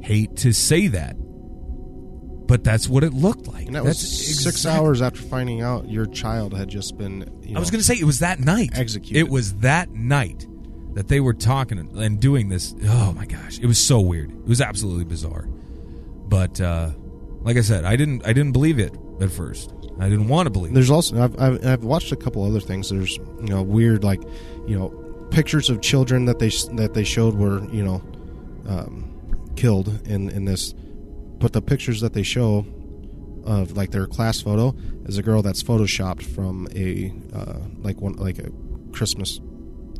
hate to say that. But that's what it looked like. and that was six exact- hours after finding out your child had just been. You know, I was going to say it was that night. Executed. It was that night that they were talking and doing this. Oh my gosh, it was so weird. It was absolutely bizarre. But uh, like I said, I didn't. I didn't believe it at first. I didn't want to believe. it. There's also I've, I've I've watched a couple other things. There's you know weird like you know pictures of children that they that they showed were you know um, killed in in this, but the pictures that they show of like their class photo is a girl that's photoshopped from a uh, like one like a Christmas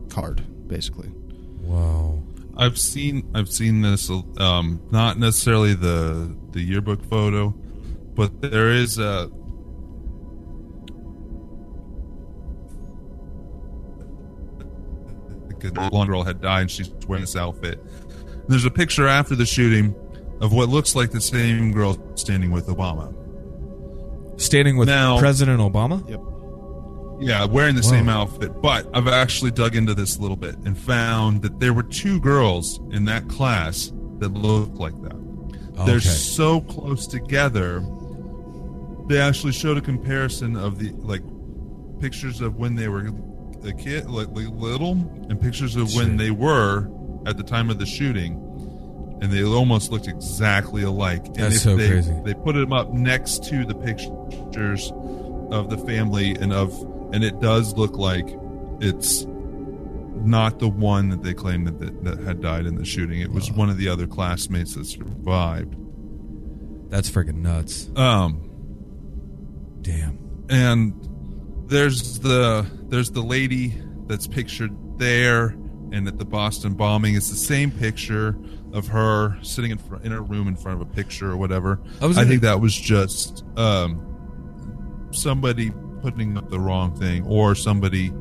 card basically. Wow. I've seen I've seen this um not necessarily the the yearbook photo, but there is a the blonde girl had died and she's wearing this outfit. There's a picture after the shooting of what looks like the same girl standing with Obama. Standing with Now- President Obama. Yep. Yeah, wearing the Whoa. same outfit. But I've actually dug into this a little bit and found that there were two girls in that class that looked like that. They're so close together. They actually showed a comparison of the like pictures of when they were a kid, like, like little, and pictures of when they were at the time of the shooting, and they almost looked exactly alike. And That's if so they, crazy. They put them up next to the pictures of the family and of, and it does look like it's not the one that they claimed that, that, that had died in the shooting. It was one of the other classmates that survived. That's freaking nuts. Um, Damn. and there's the there's the lady that's pictured there and at the Boston bombing. It's the same picture of her sitting in front in a room in front of a picture or whatever. I I think that was just um somebody putting up the wrong thing or somebody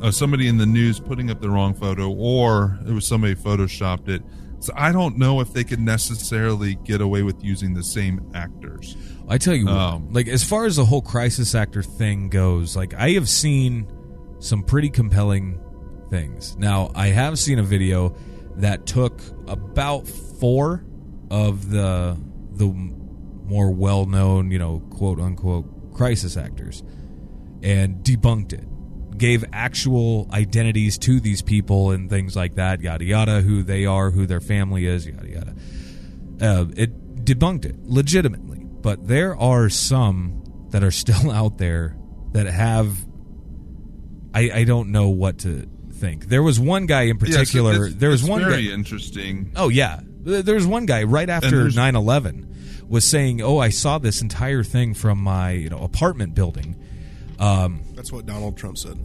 uh, somebody in the news putting up the wrong photo or it was somebody photoshopped it. So I don't know if they could necessarily get away with using the same actors. I tell you, what, Um, like as far as the whole crisis actor thing goes, like I have seen some pretty compelling things. Now, I have seen a video that took about four of the the more well-known, you know, quote unquote crisis actors and debunked it. Gave actual identities to these people and things like that, yada yada, who they are, who their family is, yada yada. Uh, it debunked it legitimately, but there are some that are still out there that have. I, I don't know what to think. There was one guy in Yeah, so particular. it's- there was it's one very guy. interesting Oh yeah, there was one guy right after there's- 9/11 was saying, "Oh, I saw this entire thing from my you know apartment building." Um, That's what Donald Trump said.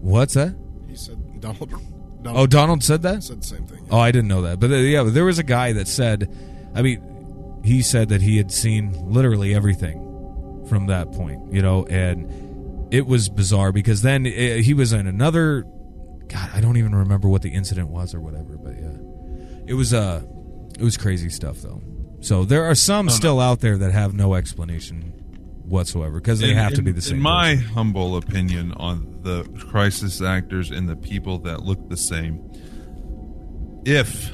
what's that? He said Donald. Oh, Donald Donald said that. said the same thing. Oh, I didn't know that. But uh, yeah, there was a guy that said, I mean, he said that he had seen literally everything from that point, you know, and it was bizarre because then uh he was in another. God, I don't even remember what the incident was or whatever, but yeah, it was uh, it was crazy stuff though. So there are some still out there that have no explanation whatsoever because they In- have to be the same. In my person. humble opinion on the crisis actors and the people that look the same, if,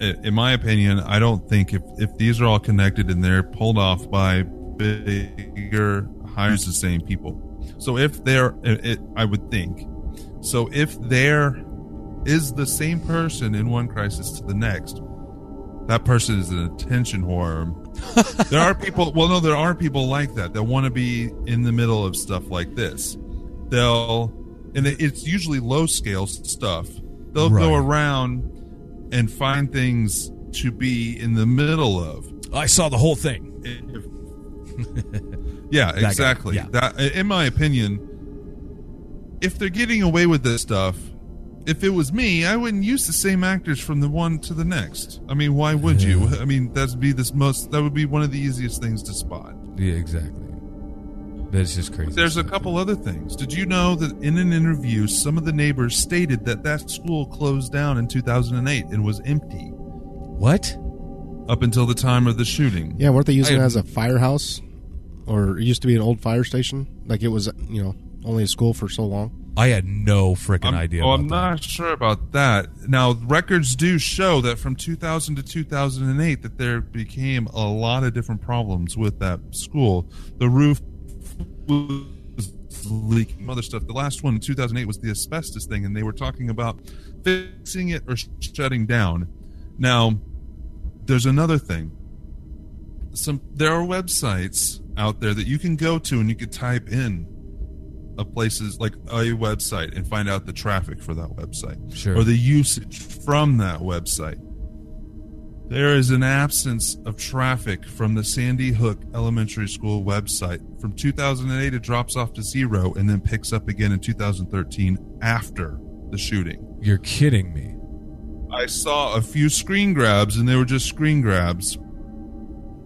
in my opinion, I don't think if, if these are all connected and they're pulled off by bigger, hires the same people. So if they're, it, I would think, so if there is the same person in one crisis to the next, that person is an attention whore. there are people. Well, no, there are people like that that want to be in the middle of stuff like this. They'll, and it's usually low scale stuff. They'll go around and find things to be in the middle of. I saw the whole thing. If- yeah, guy, exactly. yeah. That, in my opinion, if they're getting away with this stuff, if it was me, I wouldn't use the same actors from the one to the next. I mean, why would you? I mean, that'd be this most. That would be one of the easiest things to spot. Yeah, exactly. That's just crazy. There's a stuff. couple other things. Did you know that in an interview, some of the neighbors stated that that school closed down in 2008 and was empty What? up until the time of the shooting? Yeah, weren't they using I- it as a firehouse, or it used to be an old fire station? Like it was, you know, only a school for so long. I had no freaking idea. well, about I'm that. not sure about that. Now, records do show that from 2000 to 2008 that there became a lot of different problems with that school. The roof was leaking, other stuff. The last one in 2008 was the asbestos thing, and they were talking about fixing it or sh- shutting down. Now, there's another thing. Some there are websites out there that you can go to and you could type in of places like a website and find out the traffic for that website Sure. or the usage from that website. There is an absence of traffic from the Sandy Hook Elementary School website. From 2008, it drops off to zero and then picks up again in 2013 after the shooting. You're kidding me. I saw a few screen grabs, and they were just screen grabs.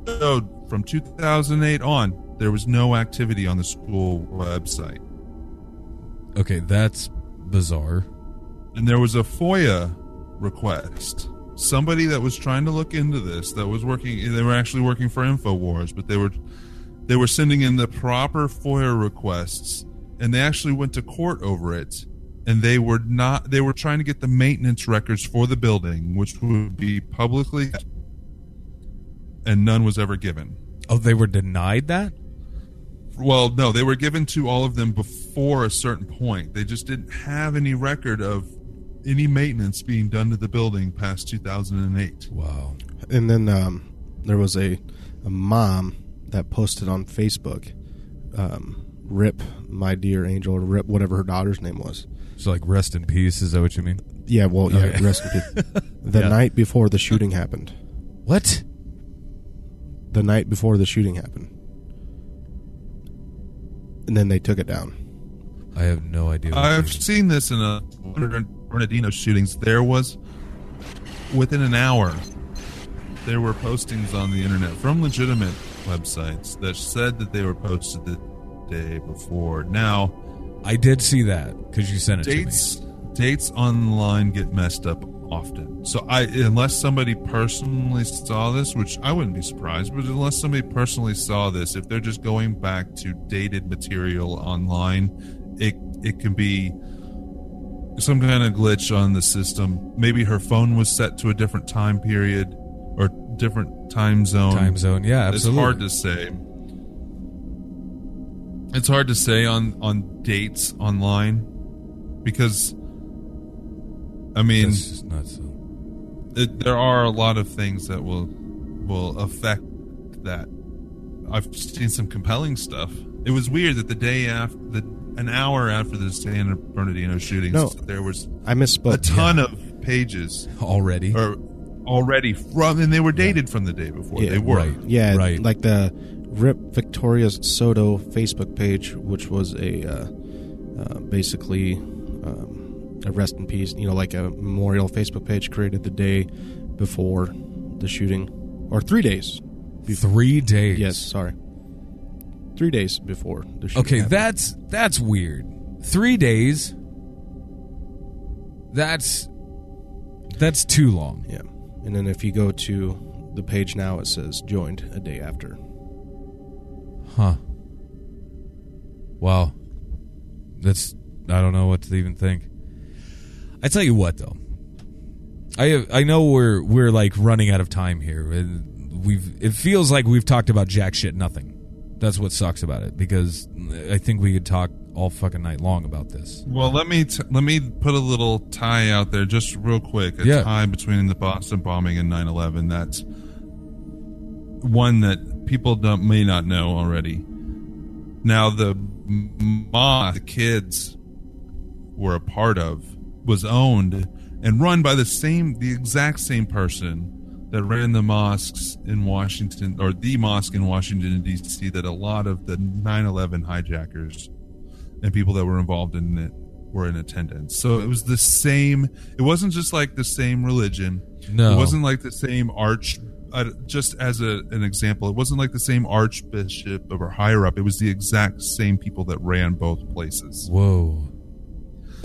So from 2008 on, there was no activity on the school website. Okay, that's bizarre. and there was a FOIA request. Somebody that was trying to look into this, that was working, they were actually working for Infowars, but they were they were sending in the proper FOIA requests, and they actually went to court over it. And they were not. They were trying to get the maintenance records for the building, which would be publicly, and none was ever given. Oh, they were denied that? Well, no, they were given to all of them before a certain point. They just didn't have any record of any maintenance being done to the building past 2008. Wow. And then um, there was a, a mom that posted on Facebook, um, "Rip my dear angel," or "Rip whatever her daughter's name was," So like rest in peace. Is that what you mean? Yeah, well, yeah, Okay. rest in peace. The Yeah. night before the shooting happened. What? The night before the shooting happened. And then they took it down. I have no idea. I've you're- seen this in a Bernardino shootings. There was within an hour, there were postings on the internet from legitimate websites that said that they were posted the day before. Now, I did see that because you sent it dates dates online get messed up often. So I unless somebody personally saw this, which I wouldn't be surprised, but unless somebody personally saw this, if they're just going back to dated material online, it it can be some kind of glitch on the system. Maybe her phone was set to a different time period or different time zone. Time zone. Yeah, absolutely. It's hard to say. It's hard to say on on dates online because I mean That's just nuts. it, there are a lot of things that will will affect that. I've seen some compelling stuff. It was weird that the day after the an hour after the San Bernardino shootings, No. there was I misspoke. a ton of pages Already. or already from, and they were dated from the day before. Yeah, they were. right. Yeah, Right. like the Rip Victoria Soto Facebook page, which was a uh, uh, basically um, a rest in peace, you know, like a memorial Facebook page created the day before the shooting, or three days. Three days. Yes, sorry, three days before the shooting. Okay, happened. that's that's weird. Three days. That's that's too long. yeah. And then if you go to the page now, it says joined a day after. Huh. Wow. That's I don't know what to even think. I tell you what though. I I know we're we're like running out of time here. and We've it feels like we've talked about jack shit nothing. That's what sucks about it because I think we could talk all fucking night long about this. Well, let me t- let me put a little tie out there, just real quick. A Yeah. tie between the Boston bombing and 9/11. That's one that people don't may not know already. Now, the m- the kids were a part of was owned and run by the same, the exact same person that ran the mosques in Washington, or the mosque in Washington D.C. That a lot of the 9/11 hijackers and people that were involved in it were in attendance. So it was the same. It wasn't just like the same religion. No. It wasn't like the same arch. Uh, just as a, an example, it wasn't like the same archbishop or higher up. It was the exact same people that ran both places. Whoa.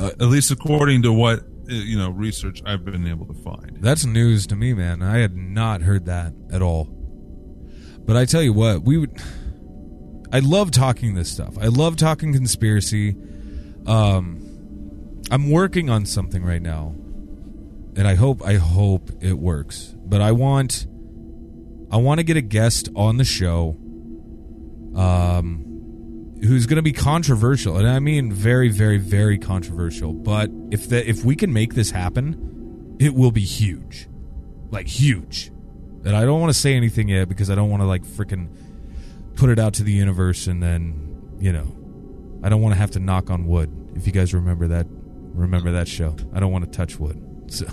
At least according to what uh, you know research I've been able to find. That's news to me, man. I had not heard that at all. But I tell you what, we would. I love talking this stuff. I love talking conspiracy. Um, I'm working on something right now, and I hope I hope it works. But I want, I want to get a guest on the show. Um, who's going to be controversial, and I mean very, very, very controversial. But if that if we can make this happen, it will be huge, like huge. And I don't want to say anything yet because I don't want to like freaking put it out to the universe, and then you know, I don't want to have to knock on wood. If you guys remember that, remember that show. I don't want to touch wood. So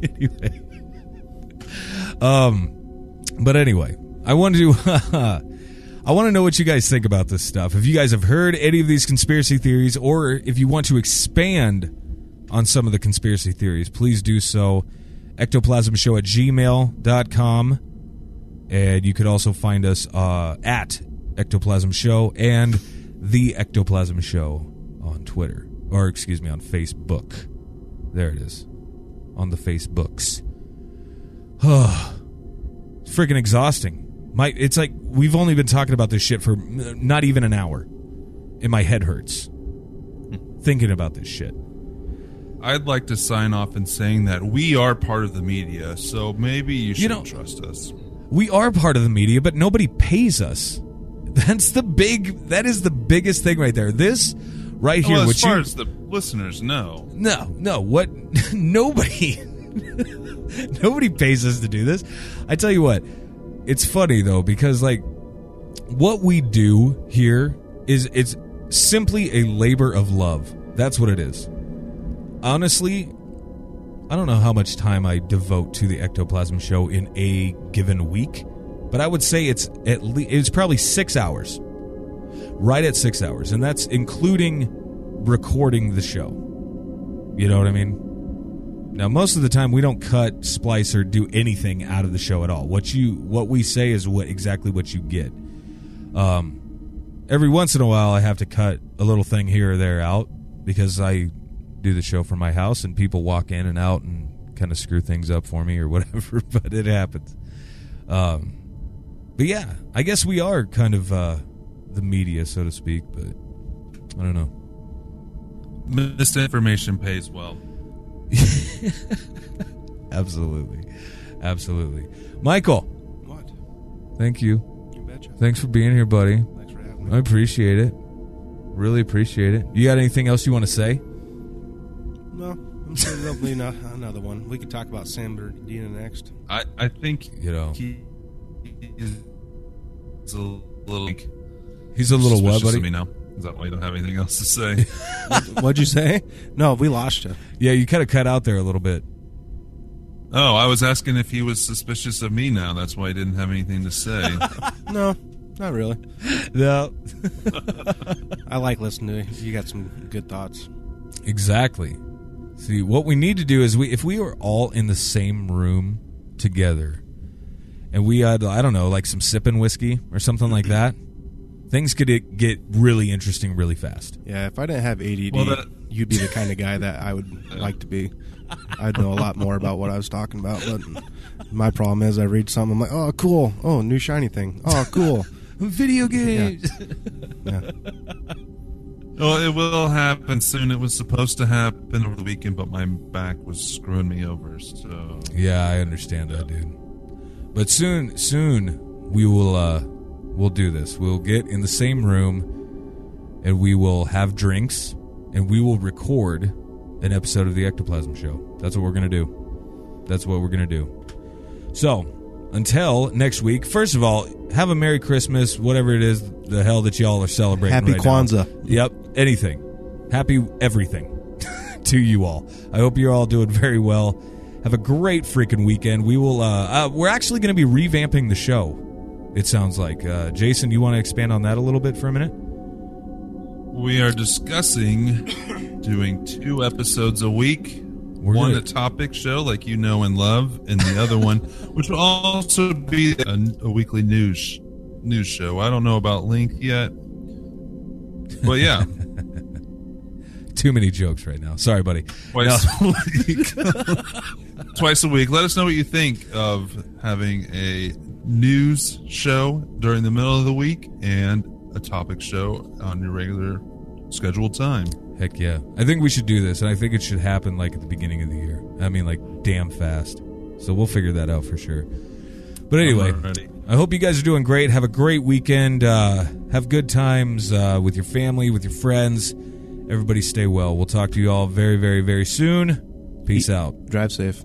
anyway, um, but anyway, I want to. I want to know what you guys think about this stuff. If you guys have heard any of these conspiracy theories, or if you want to expand on some of the conspiracy theories, please do so. Ectoplasmshow at gmail.com. And you could also find us uh, at Ectoplasm Show and The Ectoplasm Show on Twitter. Or, excuse me, on Facebook. There it is. On the Facebooks. it's freaking exhausting. My, it's like we've only been talking about this shit for not even an hour. And my head hurts thinking about this shit. I'd like to sign off in saying that we are part of the media, so maybe you should know- trust us. We are part of the media, but nobody pays us. That's the big. That is the biggest thing right there. This right here, well, as which far you, as the listeners know, no, no, what? nobody, nobody pays us to do this. I tell you what, it's funny though because like what we do here is it's simply a labor of love. That's what it is. honestly, I don't know how much time I devote to the ectoplasm show in a given week, but I would say it's at least it's probably six hours, right at six hours, and that's including recording the show. You know what I mean? Now, most of the time, we don't cut, splice, or do anything out of the show at all. What you what we say is what exactly what you get. Um, every once in a while, I have to cut a little thing here or there out because I do the show from my house, and people walk in and out and kind of screw things up for me or whatever. but it happens. Um, but yeah, I guess we are kind of uh, the media, so to speak. But I don't know. Misinformation pays well. Absolutely, absolutely. Michael, What? thank you. You betcha. Thanks for being here, buddy. Thanks for having me. I appreciate it. Really appreciate it. You got anything else you want to say? No, I'm sure there'll be no- another one. We could talk about San Bernardino next. I, I think You know, he is a little he's a little what, buddy? of me now. Is that why you don't have anything else to say? What'd you say? No, we lost you. Yeah, you kind of cut out there a little bit. oh, I was asking if he was suspicious of me now. That's why he didn't have anything to say. No, not really. No, I like listening to you. You got some good thoughts. exactly. See, what we need to do is we if we were all in the same room together, and we had I don't know like some sipping whiskey or something like mm-hmm. that, things could get- get really interesting really fast. Yeah, if I didn't have ADD, Well, that- you'd be the kind of guy that I would like to be. I'd know a lot more about what I was talking about, but my problem is I read something, I'm like, oh, cool. Oh, new shiny thing. Oh, cool. Video games. Yeah. well, it will happen soon. It was supposed to happen over the weekend, but my back was screwing me over. So Yeah, I understand that, dude. But soon, soon we will uh we'll do this. We'll get in the same room and we will have drinks and we will record an episode of the Ectoplasm Show. That's what we're gonna do. That's what we're gonna do. So until next week, first of all, have a Merry Christmas, whatever it is the hell that y'all are celebrating. Happy right now. Kwanzaa. Yep, anything. Happy everything to you all. I hope you're all doing very well. Have a great freaking weekend. We will. Uh, uh, we're actually going to be revamping the show. It sounds like. Uh, Jason, you want to expand on that a little bit for a minute? we are discussing doing two episodes a week. We're one a topic show like you know and love, and the other one, which will also be a, a weekly news news show. I don't know about length yet, but yeah, Too many jokes right now. Sorry, buddy. twice a week. twice a week. Let us know what you think of having a news show during the middle of the week and a topic show on your regular scheduled time. Heck yeah. I think we should do this, and I think it should happen like at the beginning of the year. I mean, like damn fast. So we'll figure that out for sure. But anyway, I hope you guys are doing great. Have a great weekend. Uh, have good times uh, with your family, with your friends. Everybody stay well. We'll talk to you all very, very, very soon. Peace out. Drive safe.